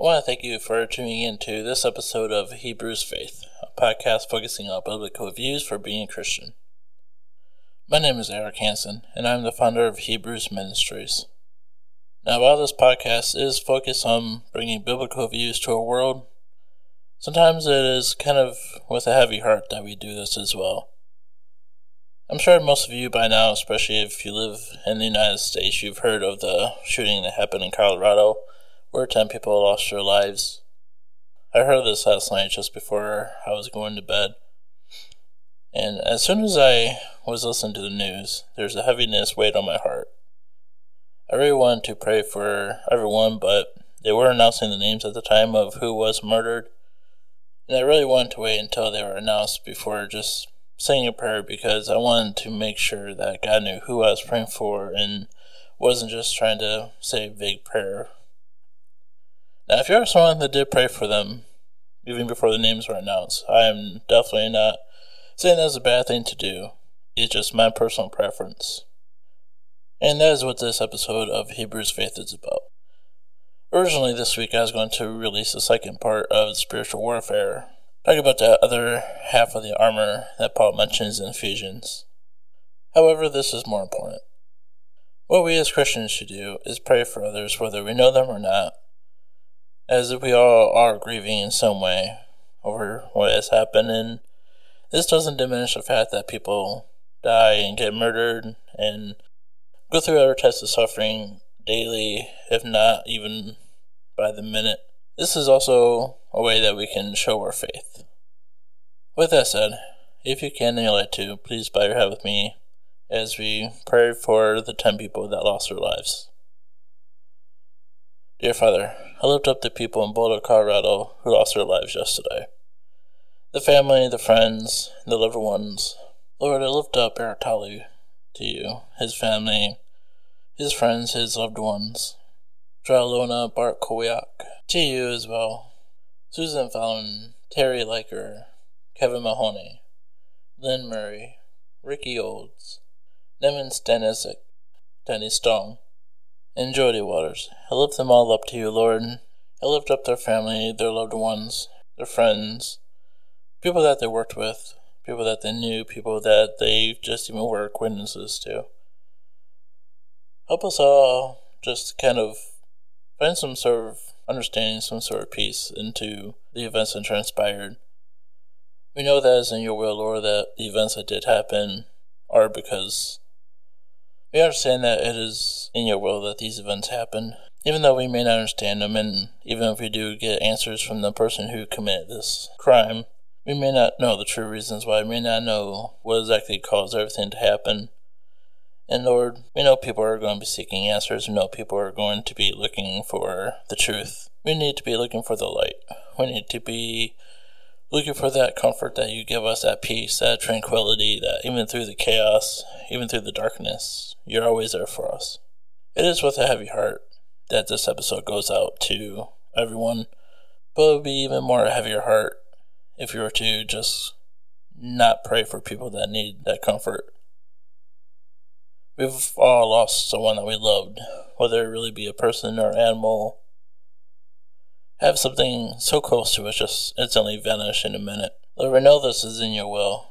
I want to thank you for tuning in to this episode of Hebrews Faith, a podcast focusing on biblical views for being a Christian. My name is Eric Hansen, and I'm the founder of Hebrews Ministries. Now, while this podcast is focused on bringing biblical views to a world, sometimes it is kind of with a heavy heart that we do this as well. I'm sure most of you by now, especially if you live in the United States, you've heard of the shooting that happened in Colorado where 10 people lost their lives. I heard this last night just before I was going to bed. And as soon as I was listening to the news, there's a heaviness weighed on my heart. I really wanted to pray for everyone, but they were announcing the names at the time of who was murdered. And I really wanted to wait until they were announced before just saying a prayer because I wanted to make sure that God knew who I was praying for and wasn't just trying to say a vague prayer if you're someone that did pray for them, even before the names were announced, I am definitely not saying that's a bad thing to do. It's just my personal preference. And that is what this episode of Hebrews Faith is about. Originally, this week, I was going to release the second part of spiritual warfare, talk about the other half of the armor that Paul mentions in Ephesians. However, this is more important. What we as Christians should do is pray for others, whether we know them or not, as we all are grieving in some way over what has happened. And this doesn't diminish the fact that people die and get murdered and go through other types of suffering daily, if not even by the minute. This is also a way that we can show our faith. With that said, if you can and you like to, please bow your head with me as we pray for the 10 people that lost their lives. Dear Father, I lift up the people in Boulder, Colorado who lost their lives yesterday. The family, the friends, the loved ones. Lord, I lift up Talley to you, his family, his friends, his loved ones. Tralona Bartkowiak, to you as well. Susan Fallon, Teri Leiker, Kevin Mahoney, Lynn Murray, Rikki Olds, Neven Stanisic, Danny Stong, and Jody Waters. I lift them all up to you, Lord. I lift up their family, their loved ones, their friends, people that they worked with, people that they knew, people that they just even were acquaintances to. Help us all just kind of find some sort of understanding, some sort of peace into the events that transpired. We know that is in your will, Lord, that the events that did happen are because we understand that it is in your will that these events happen, even though we may not understand them, and even if we do get answers from the person who committed this crime, we may not know the true reasons why, we may not know what exactly caused everything to happen. And Lord, we know people are going to be seeking answers, we know people are going to be looking for the truth. We need to be looking for the light. We need to be looking for that comfort that you give us, that peace, that tranquility, that even through the chaos, even through the darkness, you're always there for us. It is with a heavy heart that this episode goes out to everyone, but it would be even more a heavier heart if you were to just not pray for people that need that comfort. We've all lost someone that we loved, whether it really be a person or animal have something so close to us just instantly vanish in a minute. Lord, we know this is in your will.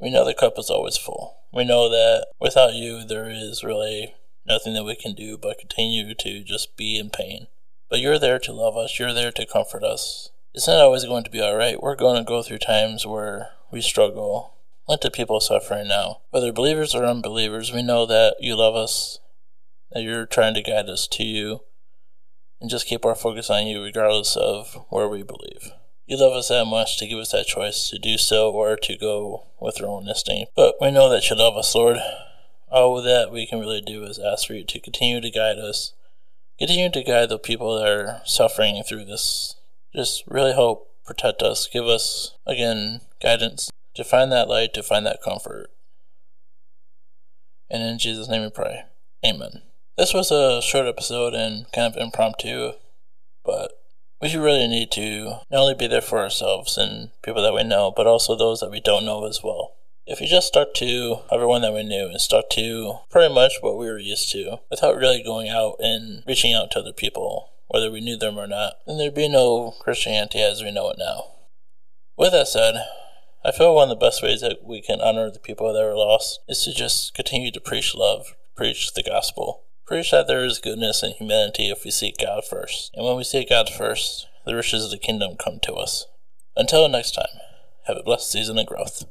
We know the cup is always full. We know that without you, there is really nothing that we can do but continue to just be in pain. But you're there to love us, you're there to comfort us. It's not always going to be alright. We're going to go through times where we struggle. Let the people suffering now, whether believers or unbelievers, we know that you love us, that you're trying to guide us to you, and just keep our focus on you regardless of where we believe. You love us that much to give us that choice to do so or to go with our own instinct. But we know that you love us, Lord. All that we can really do is ask for you to continue to guide us, continue to guide the people that are suffering through this. Just really help protect us, give us, again, guidance to find that light, to find that comfort. And in Jesus' name we pray. Amen. This was a short episode and kind of impromptu, but we should really need to not only be there for ourselves and people that we know, but also those that we don't know as well. If we just stuck to everyone that we knew and stuck to pretty much what we were used to without really going out and reaching out to other people, whether we knew them or not, then there'd be no Christianity as we know it now. With that said, I feel one of the best ways that we can honor the people that are lost is to just continue to preach love, preach the gospel. Preach that there is goodness and humanity if we seek God first. And when we seek God first, the riches of the kingdom come to us. Until next time, have a blessed season of growth.